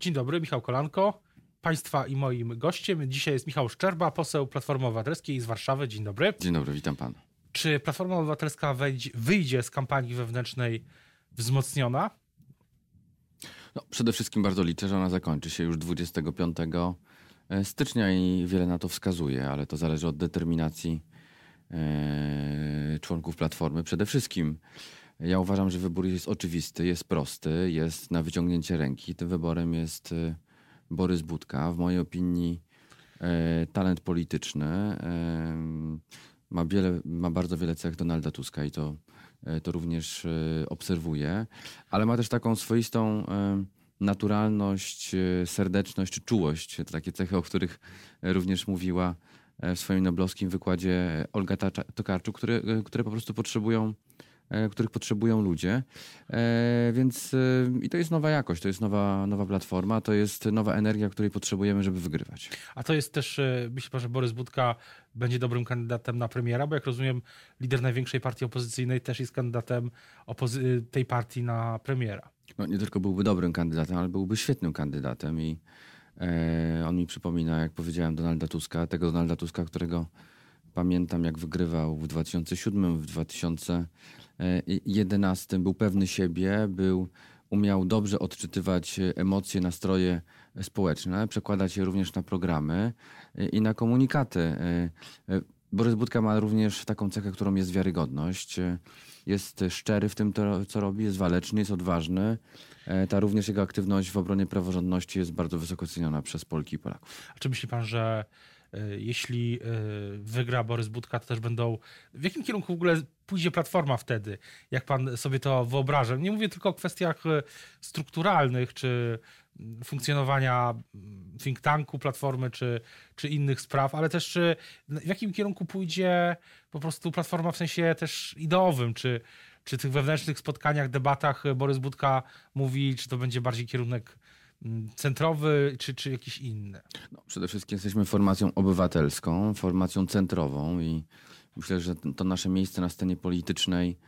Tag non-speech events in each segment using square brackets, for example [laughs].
Dzień dobry, Michał Kolanko. Państwa i moim gościem dzisiaj jest Michał Szczerba, poseł Platformy Obywatelskiej z Warszawy. Dzień dobry. Dzień dobry, witam pana. Czy Platforma Obywatelska wyjdzie z kampanii wewnętrznej wzmocniona? No, przede wszystkim bardzo liczę, że ona zakończy się już 25 e, stycznia i wiele na to wskazuje, ale to zależy od determinacji e, członków Platformy. Przede wszystkim ja uważam, że wybór jest oczywisty, jest prosty, jest na wyciągnięcie ręki. Tym wyborem jest e, Borys Budka. W mojej opinii e, talent polityczny. E, ma, wiele, ma bardzo wiele cech Donalda Tuska i to, to również obserwuję, ale ma też taką swoistą naturalność, serdeczność, czułość, to takie cechy, o których również mówiła w swoim noblowskim wykładzie Olga Tokarczuk, które, które po prostu potrzebują których potrzebują ludzie. E, więc e, i to jest nowa jakość, to jest nowa, nowa platforma, to jest nowa energia, której potrzebujemy, żeby wygrywać. A to jest też, myślę, że Borys Budka będzie dobrym kandydatem na premiera, bo jak rozumiem, lider największej partii opozycyjnej też jest kandydatem tej partii na premiera. No, nie tylko byłby dobrym kandydatem, ale byłby świetnym kandydatem i e, on mi przypomina, jak powiedziałem, Donalda Tuska, tego Donalda Tuska, którego Pamiętam, jak wygrywał w 2007, w 2011. Był pewny siebie, był, umiał dobrze odczytywać emocje, nastroje społeczne, przekładać je również na programy i na komunikaty. Borys Budka ma również taką cechę, którą jest wiarygodność. Jest szczery w tym, co robi, jest waleczny, jest odważny. Ta również jego aktywność w obronie praworządności jest bardzo wysoko ceniona przez Polki i Polaków. A czy myśli pan, że jeśli e, wygra Borys Budka, to też będą. W jakim kierunku w ogóle pójdzie platforma wtedy? Jak pan sobie to wyobraża? Nie mówię tylko o kwestiach e, strukturalnych, czy funkcjonowania think tanku platformy, czy, czy innych spraw, ale też czy w jakim kierunku pójdzie po prostu platforma w sensie też ideowym, czy, czy tych wewnętrznych spotkaniach, debatach Borys Budka mówi, czy to będzie bardziej kierunek Mm, centrowy czy, czy jakiś inny? No, przede wszystkim jesteśmy formacją obywatelską, formacją centrową i myślę, że to nasze miejsce na scenie politycznej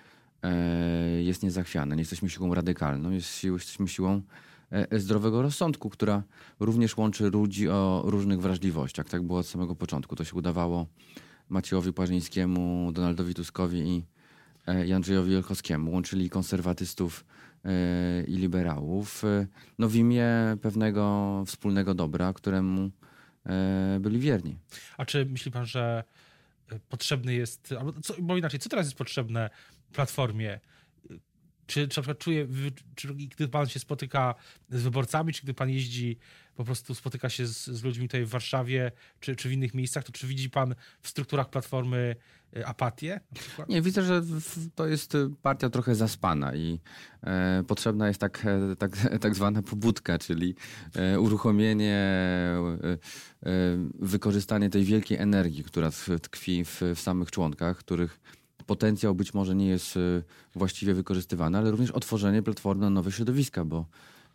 e, jest niezachwiane. Nie jesteśmy siłą radykalną, jest jesteśmy siłą e, zdrowego rozsądku, która również łączy ludzi o różnych wrażliwościach. Tak było od samego początku. To się udawało Maciejowi Płażyńskiemu, Donaldowi Tuskowi i i Andrzejowi Olchowskiemu. Łączyli konserwatystów E, i liberałów, e, no w imię pewnego wspólnego dobra, któremu e, byli wierni. A czy myśli pan, że potrzebny jest, albo co, bo inaczej, co teraz jest potrzebne Platformie? Czy, czy na przykład czuje, czy gdy pan się spotyka z wyborcami, czy gdy pan jeździ, po prostu spotyka się z, z ludźmi tutaj w Warszawie, czy, czy w innych miejscach, to czy widzi pan w strukturach Platformy e, apatię? Nie, widzę, że to jest partia trochę zaspana i e, potrzebna jest tak, e, tak, [laughs] tak zwana pobudka, czyli e, uruchomienie, e, e, wykorzystanie tej wielkiej energii, która tkwi w, w samych członkach, których potencjał być może nie jest y, właściwie wykorzystywany, ale również otworzenie platformy na nowe środowiska, bo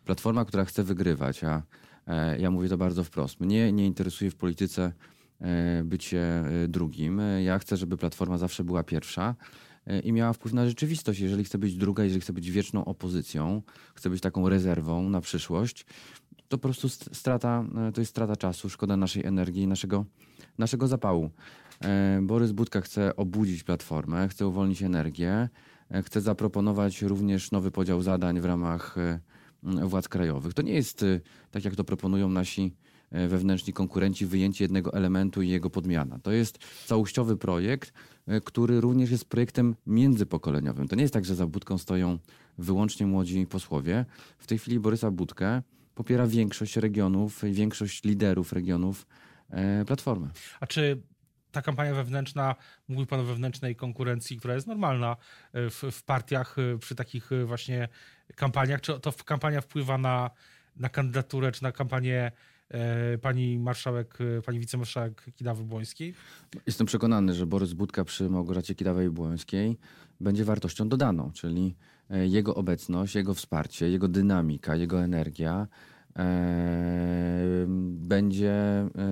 platforma, która chce wygrywać, a e, ja mówię to bardzo wprost, mnie nie interesuje w polityce e, bycie e, drugim. Ja chcę, żeby platforma zawsze była pierwsza i miała wpływ na rzeczywistość. Jeżeli chce być druga, jeżeli chce być wieczną opozycją, chce być taką rezerwą na przyszłość, to po prostu strata, to jest strata czasu, szkoda naszej energii, naszego, naszego zapału. E, Borys Budka chce obudzić platformę, chce uwolnić energię, e, chce zaproponować również nowy podział zadań w ramach e, władz krajowych. To nie jest tak, jak to proponują nasi wewnętrzni konkurenci, wyjęcie jednego elementu i jego podmiana. To jest całościowy projekt, który również jest projektem międzypokoleniowym. To nie jest tak, że za Budką stoją wyłącznie młodzi posłowie. W tej chwili Borysa Budkę popiera większość regionów większość liderów regionów Platformy. A czy ta kampania wewnętrzna, mówił pan o wewnętrznej konkurencji, która jest normalna e, w, w partiach e, przy takich e, właśnie kampaniach. Czy to kampania wpływa na, na kandydaturę, czy na kampanię pani marszałek, pani wicemarszałek Kidawy-Błońskiej? Jestem przekonany, że Borys Budka przy Małgorzacie Kidawej-Błońskiej będzie wartością dodaną, czyli jego obecność, jego wsparcie, jego dynamika, jego energia będzie,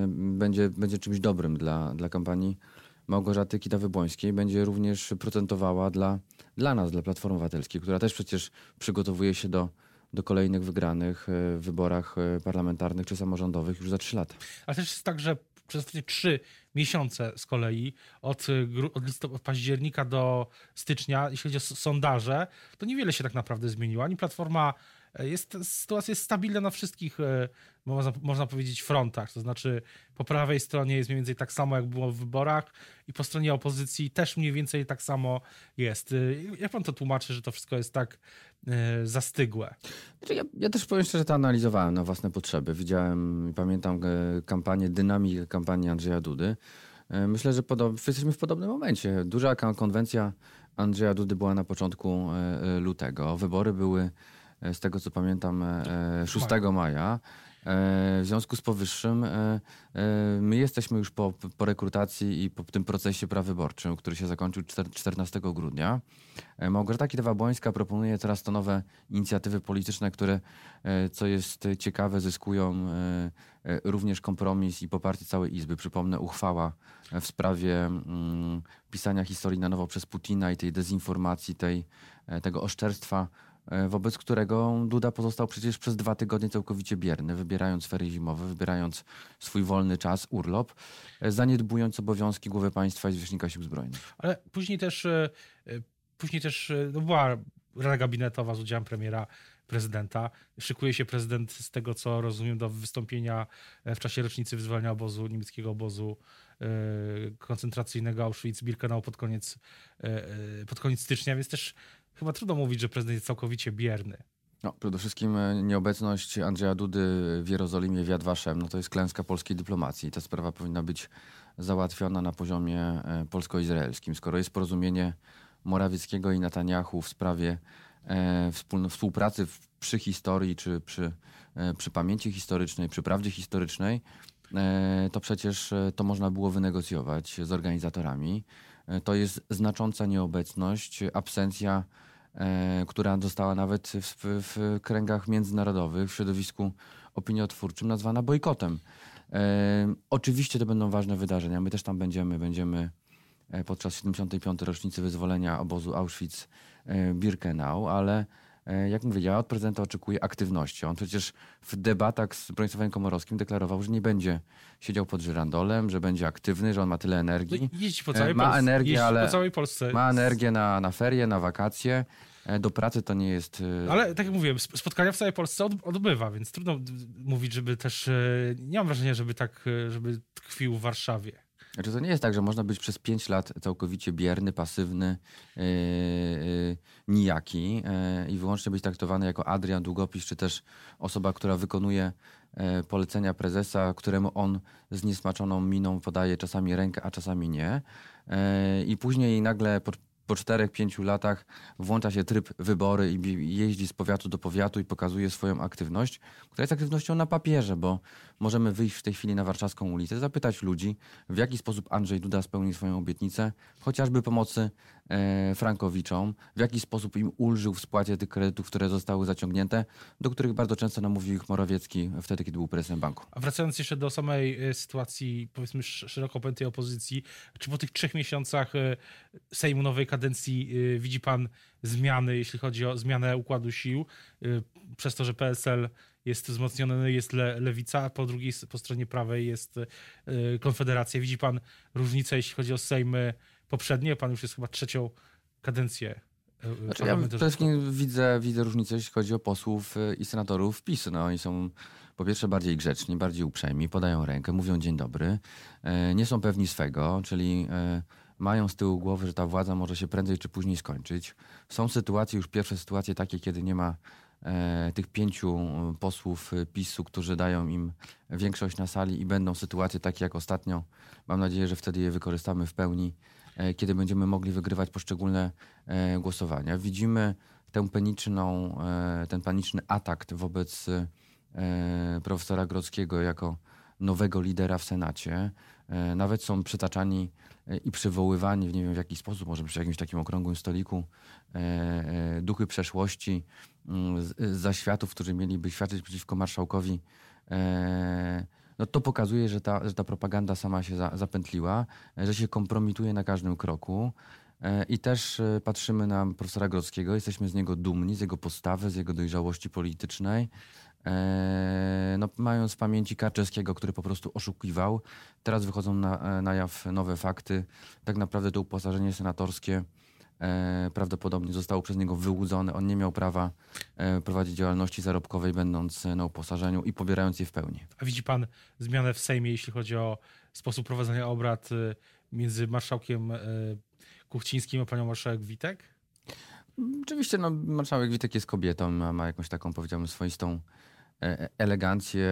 będzie, będzie czymś dobrym dla, dla kampanii Małgorzaty Kidawy-Błońskiej. Będzie również procentowała dla, dla nas, dla Platformy Obywatelskiej, która też przecież przygotowuje się do, do kolejnych wygranych w wyborach parlamentarnych czy samorządowych już za trzy lata. Ale też jest tak, że przez trzy miesiące z kolei, od, od, od października do stycznia, jeśli chodzi o sondaże, to niewiele się tak naprawdę zmieniło. Ani Platforma jest, sytuacja jest stabilna na wszystkich, e, można, można powiedzieć, frontach. To znaczy, po prawej stronie jest mniej więcej tak samo, jak było w wyborach, i po stronie opozycji też mniej więcej tak samo jest. E, jak pan to tłumaczy, że to wszystko jest tak e, zastygłe? Znaczy, ja, ja, też powiem szczerze, to analizowałem na własne potrzeby. Widziałem, pamiętam kampanię, dynamikę kampanii Andrzeja Dudy. Myślę, że podob, jesteśmy w podobnym momencie. Duża konwencja Andrzeja Dudy była na początku lutego. Wybory były z tego co pamiętam, 6 e, maja. E, w związku z powyższym my jesteśmy już po, po rekrutacji i po tym procesie prawyborczym, który się zakończył 14 grudnia. Małgorzata Kidawa-Błońska proponuje teraz to nowe inicjatywy polityczne, które, co jest ciekawe, zyskują również kompromis i poparcie całej Izby. Przypomnę, uchwała w sprawie mm, pisania historii na nowo przez Putina i tej dezinformacji, tej, tego oszczerstwa E, wobec którego Duda pozostał przecież przez dwa tygodnie całkowicie bierny, wybierając ferie zimowe, wybierając swój wolny czas, urlop, e, zaniedbując obowiązki głowy państwa i zwierzchnika sił zbrojnych. Ale później też, e, później też no była rada gabinetowa z udziałem premiera prezydenta. Szykuje się prezydent, z tego co rozumiem, do wystąpienia w czasie rocznicy wyzwolenia obozu, niemieckiego obozu koncentracyjnego Auschwitz-Birkenau pod koniec, pod koniec stycznia, więc też chyba trudno mówić, że prezydent jest całkowicie bierny. No, przede wszystkim e, nieobecność Andrzeja Dudy w Jerozolimie w Jadwaszem, no to jest klęska polskiej dyplomacji. Ta sprawa powinna być załatwiona na poziomie e, polsko-izraelskim. Skoro jest porozumienie Morawieckiego i Netanyahu w sprawie e, współpracy przy historii, czy przy, e, przy pamięci historycznej, przy prawdzie historycznej, e, to przecież to można było wynegocjować z organizatorami. To jest znacząca nieobecność, absencja E, która została nawet w, w, kręgach międzynarodowych, w środowisku opiniotwórczym nazwana bojkotem. E, oczywiście to będą ważne wydarzenia. My też tam będziemy. Będziemy e, podczas 75. rocznicy wyzwolenia obozu Auschwitz-Birkenau, ale jak mówię, ja od prezydenta oczekuję aktywności. On przecież w debatach z Bronisławem Komorowskim deklarował, że nie będzie siedział pod żyrandolem, że będzie aktywny, że on ma tyle energii. No, po całej ma Polsce. Energię, ale po całej Polsce. Ma energię na, na ferie, na wakacje. E, do pracy to nie jest. E, Ale tak jak mówiłem, spotkania w całej Polsce odbywa, więc trudno mówić, żeby też. E, nie mam wrażenia, żeby tak, żeby tkwił w Warszawie. Znaczy to nie jest tak, że można być przez pięć lat całkowicie bierny, pasywny, yy, yy, nijaki yy, i wyłącznie być traktowany jako Adrian Długopis, czy też osoba, która wykonuje polecenia prezesa, któremu on z niesmaczoną miną podaje czasami rękę, a czasami nie. I później nagle po 4-5 latach włącza się tryb wybory i jeździ z powiatu do powiatu i pokazuje swoją aktywność, która jest aktywnością na papierze, bo możemy wyjść w tej chwili na Warszawską ulicę, zapytać ludzi, w jaki sposób Andrzej Duda spełnił swoją obietnicę, chociażby pomocy e, Frankowiczom, w jaki sposób im ulżył w spłacie tych kredytów, które zostały zaciągnięte, do których bardzo często namówił ich Morawiecki wtedy, kiedy był prezesem banku. A wracając jeszcze do samej e, sytuacji, powiedzmy, szeroko pojętej opozycji, czy po tych trzech miesiącach e, Sejmu nowej kadencji y, widzi pan zmiany, jeśli chodzi o zmianę układu sił, y, przez to, że PSL jest wzmocniony, jest le, lewica, a po drugiej, po stronie prawej jest y, Konfederacja. Widzi pan różnicę, jeśli chodzi o Sejmy poprzednie? Pan już jest chyba trzecią kadencję znaczy, ja przede wszystkim widzę, widzę różnicę, jeśli chodzi o posłów i senatorów PiS. No, oni są po pierwsze bardziej grzeczni, bardziej uprzejmi, podają rękę, mówią dzień dobry, nie są pewni swego, czyli mają z tyłu głowy, że ta władza może się prędzej czy później skończyć. Są sytuacje, już pierwsze sytuacje takie, kiedy nie ma e, tych pięciu e, posłów PiSu, którzy dają im większość na sali i będą sytuacje takie jak ostatnio. Mam nadzieję, że wtedy je wykorzystamy w pełni, e, kiedy będziemy mogli wygrywać poszczególne e, głosowania. Widzimy tę paniczną, e, ten paniczny atak wobec e, profesora Grodzkiego jako nowego lidera w Senacie. E, nawet są przytaczani e, i przywoływani nie wiem w jaki sposób, może przy jakimś takim okrągłym stoliku, e, duchy przeszłości, mm, zaświatów, którzy mieliby świadczyć przeciwko marszałkowi. No to pokazuje, że ta, że ta propaganda sama się za, zapętliła, że się kompromituje na każdym kroku. I też patrzymy na profesora Grodzkiego, jesteśmy z niego dumni, z jego postawy, z jego dojrzałości politycznej. No, mając w pamięci Karczewskiego, który po prostu oszukiwał, teraz wychodzą na, na jaw nowe fakty. Tak naprawdę to uposażenie senatorskie e, prawdopodobnie zostało przez niego wyłudzone. On nie miał prawa e, prowadzić działalności zarobkowej, będąc na uposażeniu i pobierając je w pełni. A widzi pan zmianę w Sejmie, jeśli chodzi o sposób prowadzenia obrad e, między marszałkiem e, Kuchcińskim a panią marszałek Witek? Oczywiście no, marszałek Witek jest kobietą, ma, ma jakąś taką, powiedziałbym, swoistą e, e, elegancję.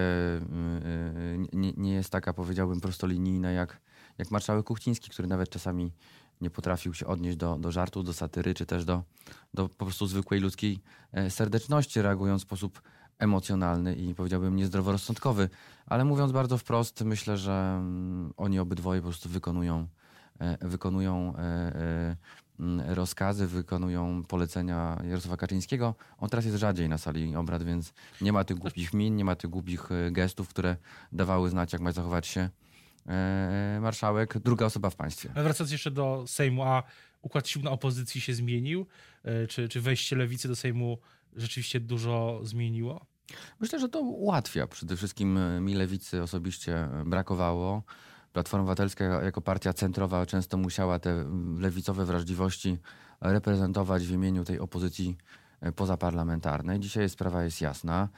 Nie, nie jest taka, powiedziałbym, prostolinijna jak, jak marszałek Kuchciński, który nawet czasami nie potrafił się odnieść do, do żartu, do satyry, czy też do, do po prostu zwykłej ludzkiej e, serdeczności, reagując w sposób emocjonalny i powiedziałbym niezdroworozsądkowy. Ale mówiąc bardzo wprost, myślę, że mm, oni obydwoje po prostu wykonują, e, wykonują e, mm, rozkazy, wykonują polecenia Jarosława Kaczyńskiego. On teraz jest rzadziej na sali obrad, więc nie ma tych głupich min, nie ma tych głupich gestów, które dawały znać, jak ma zachować się E, marszałek, druga osoba w państwie. Ale wracając jeszcze do Sejmu, a układ sił na opozycji się zmienił? E, czy, czy wejście lewicy do Sejmu rzeczywiście dużo zmieniło? Myślę, że to ułatwia. Przede wszystkim e, mi lewicy osobiście brakowało. Platforma Obywatelska jako partia centrowa często musiała te lewicowe wrażliwości reprezentować w imieniu tej opozycji pozaparlamentarnej. Dzisiaj sprawa jest jasna.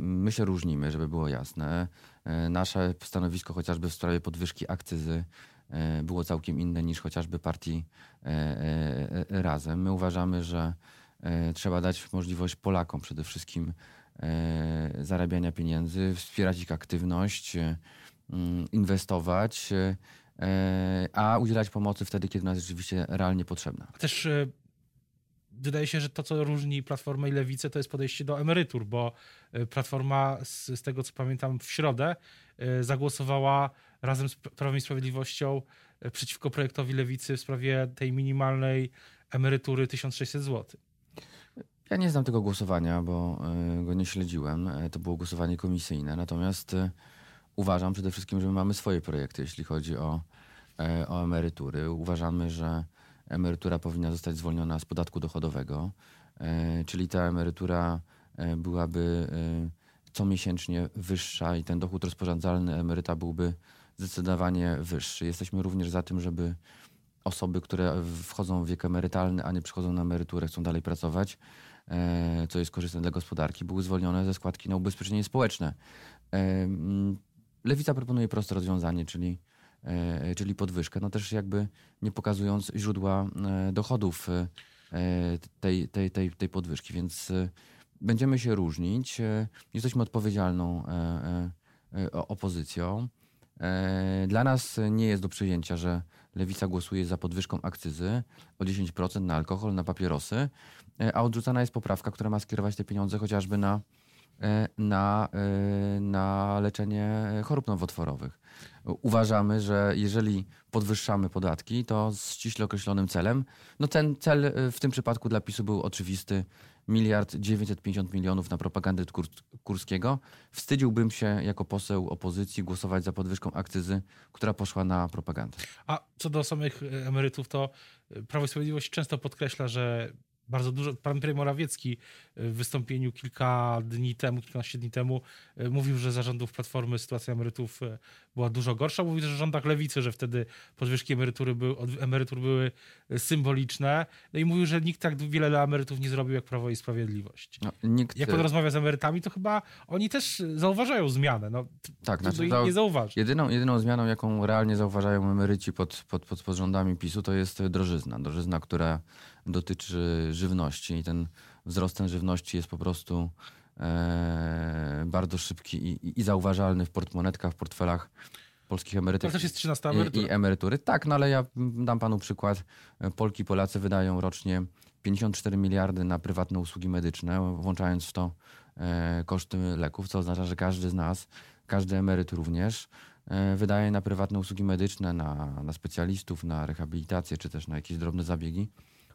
My się różnimy, żeby było jasne. E, nasze stanowisko chociażby w sprawie podwyżki akcyzy e, było całkiem inne niż chociażby partii e, Razem. My uważamy, że trzeba dać możliwość Polakom przede wszystkim zarabiania pieniędzy, wspierać ich aktywność, mm, inwestować, a udzielać pomocy wtedy, kiedy ona jest rzeczywiście realnie potrzebna. Też wydaje się, że to, co różni Platformę i Lewicę, to jest podejście do emerytur, bo e, Platforma, z, z tego co pamiętam, w środę e, zagłosowała razem z Prawem i Sprawiedliwością e, przeciwko projektowi Lewicy w sprawie tej minimalnej emerytury 1600 zł. Ja nie znam tego głosowania, bo go nie śledziłem. To było głosowanie komisyjne. Natomiast uważam przede wszystkim, że my mamy swoje projekty, jeśli chodzi o, o emerytury. Uważamy, że emerytura powinna zostać zwolniona z podatku dochodowego, e, czyli ta emerytura e, byłaby e, comiesięcznie wyższa i ten dochód rozporządzalny emeryta byłby zdecydowanie wyższy. Jesteśmy również za tym, żeby osoby, które wchodzą w wiek emerytalny, a nie przychodzą na emeryturę, chcą dalej pracować, co jest korzystne dla gospodarki, były zwolnione ze składki na ubezpieczenie społeczne. Lewica proponuje proste rozwiązanie, czyli E, czyli podwyżkę, no też jakby nie pokazując źródła e, dochodów e, tej, tej, tej, tej podwyżki, więc będziemy się różnić. Jesteśmy odpowiedzialną opozycją. Dla nas nie jest do przyjęcia, że lewica głosuje za podwyżką akcyzy o 10% na alkohol, na papierosy, a odrzucana jest poprawka, która ma skierować te pieniądze chociażby na, na, na leczenie chorób nowotworowych uważamy, że jeżeli podwyższamy podatki, to z ściśle określonym celem. No ten cel y, w tym przypadku dla PiSu był oczywisty. Miliard 950 milionów na propagandę Kurskiego. Wstydziłbym się jako poseł opozycji głosować za podwyżką akcyzy, która poszła na propagandę. A co do samych emerytów, to Prawo i Sprawiedliwość często podkreśla, że bardzo dużo. Pan premier Morawiecki w wystąpieniu kilka dni temu, kilkanaście dni temu e, mówił, że za rządów Platformy sytuacja emerytów e, była dużo gorsza. Mówił też o rządach lewicy, że wtedy podwyżki emerytury były, emerytur były e, symboliczne. No i mówił, że nikt tak wiele dla emerytów nie zrobił jak Prawo i Sprawiedliwość. No, nikt... Jak on rozmawia z emerytami, to chyba oni też zauważają zmianę. No, tak, znaczy, to nie zauważy. Jedyną, jedyną zmianą, jaką realnie zauważają emeryci pod, pod, pod, pod rządami PiSu, to jest drożyzna. Drożyzna, która dotyczy żywności i ten wzrost ten żywności jest po prostu e, bardzo szybki i, i, zauważalny w portmonetkach, w portfelach polskich emerytów. To też jest 13 emerytura. I, emerytury. Tak, no ale ja dam panu przykład. Polki i Polacy wydają rocznie 54 miliardy na prywatne usługi medyczne, włączając w to e, koszty leków, co oznacza, że każdy z nas, każdy emeryt również, e, wydaje na prywatne usługi medyczne, na, na specjalistów, na rehabilitację, czy też na jakieś drobne zabiegi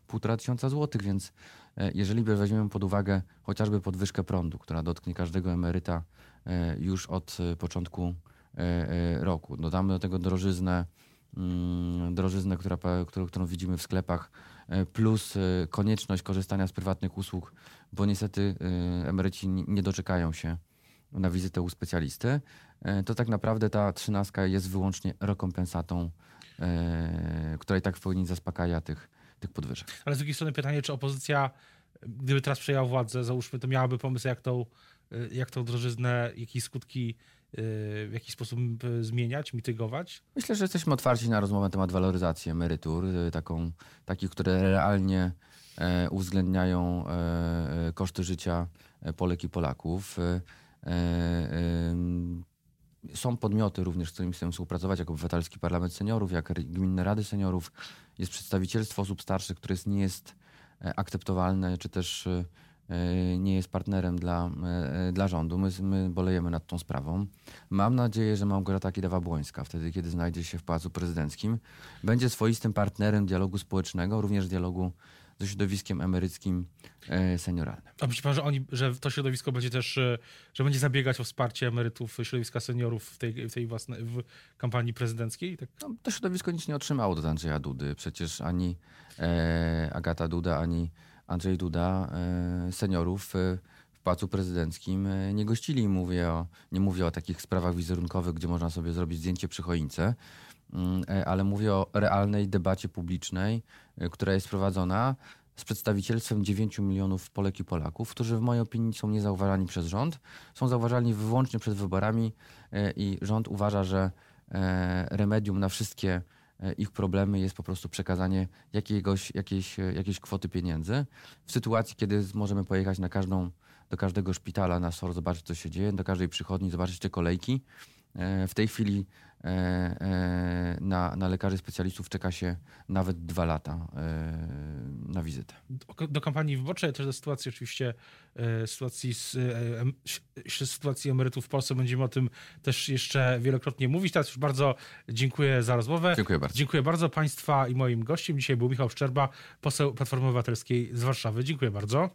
półtora tysiąca złotych, więc e, jeżeli weźmiemy pod uwagę chociażby podwyżkę prądu, która dotknie każdego emeryta e, już od e, początku roku, dodamy do tego drożyznę, mm, drożyznę, która, którą, widzimy w sklepach, plus konieczność korzystania z prywatnych usług, bo niestety emeryci nie doczekają się na wizytę u specjalisty, to tak naprawdę ta trzynastka jest wyłącznie rekompensatą, która i tak w pełni zaspokaja tych, tych podwyżek. Ale z drugiej strony pytanie, czy opozycja, gdyby teraz przejęła władzę, załóżmy, to miałaby pomysł, jak tą, jak tą drożyznę, jakie skutki w jakiś sposób zmieniać, mitygować? Myślę, że jesteśmy otwarci na rozmowę na temat waloryzacji emerytur, taką, takich, które realnie e, uwzględniają e, e, koszty życia Polek i Polaków. Są podmioty również, z którymi chcemy współpracować, jak Obywatelski Parlament Seniorów, jak Gminne Rady Seniorów. Jest przedstawicielstwo osób starszych, które nie jest akceptowalne, czy też E, nie jest partnerem dla, e, dla rządu. My, my bolejemy nad tą sprawą. Mam nadzieję, że Małgorzata Kidawa-Błońska, wtedy kiedy znajdzie się w Pałacu Prezydenckim, będzie swoistym partnerem dialogu społecznego, również dialogu ze środowiskiem emeryckim e, senioralnym. A myśli pan, że, oni, że to środowisko będzie też, że będzie zabiegać o wsparcie emerytów, środowiska seniorów w tej, w tej własnej w kampanii prezydenckiej? Tak? No, to środowisko nic nie otrzymało od Andrzeja Dudy. Przecież ani e, Agata Duda, ani Andrzej Duda e, seniorów e, w Pałacu Prezydenckim e, nie gościli. Mówię o, nie mówię o takich sprawach wizerunkowych, gdzie można sobie zrobić zdjęcie przy choince, ale mówię o realnej debacie publicznej, która jest prowadzona z przedstawicielstwem 9 milionów Polek i Polaków, którzy w mojej opinii są niezauważani przez rząd. Są zauważani wyłącznie przed wyborami i rząd uważa, że remedium na wszystkie E, ich problemy jest po prostu przekazanie jakiegoś, jakiejś, e, jakiejś kwoty pieniędzy. W sytuacji, kiedy możemy pojechać na każdą, do każdego szpitala na SOR, zobaczyć co się dzieje, do każdej przychodni, zobaczyć te kolejki. E, w tej chwili E, e, na, na lekarzy specjalistów czeka się nawet dwa lata na wizytę. Do, do kampanii wyborczej, też do sytuacji oczywiście sytuacji, z, sytuacji emerytów w Polsce będziemy o tym też jeszcze wielokrotnie mówić. Teraz już bardzo dziękuję za rozmowę. Dziękuję bardzo. Dziękuję bardzo Państwa i moim gościem. Dzisiaj był Michał Szczerba, poseł Platformy Obywatelskiej z Warszawy. Dziękuję bardzo.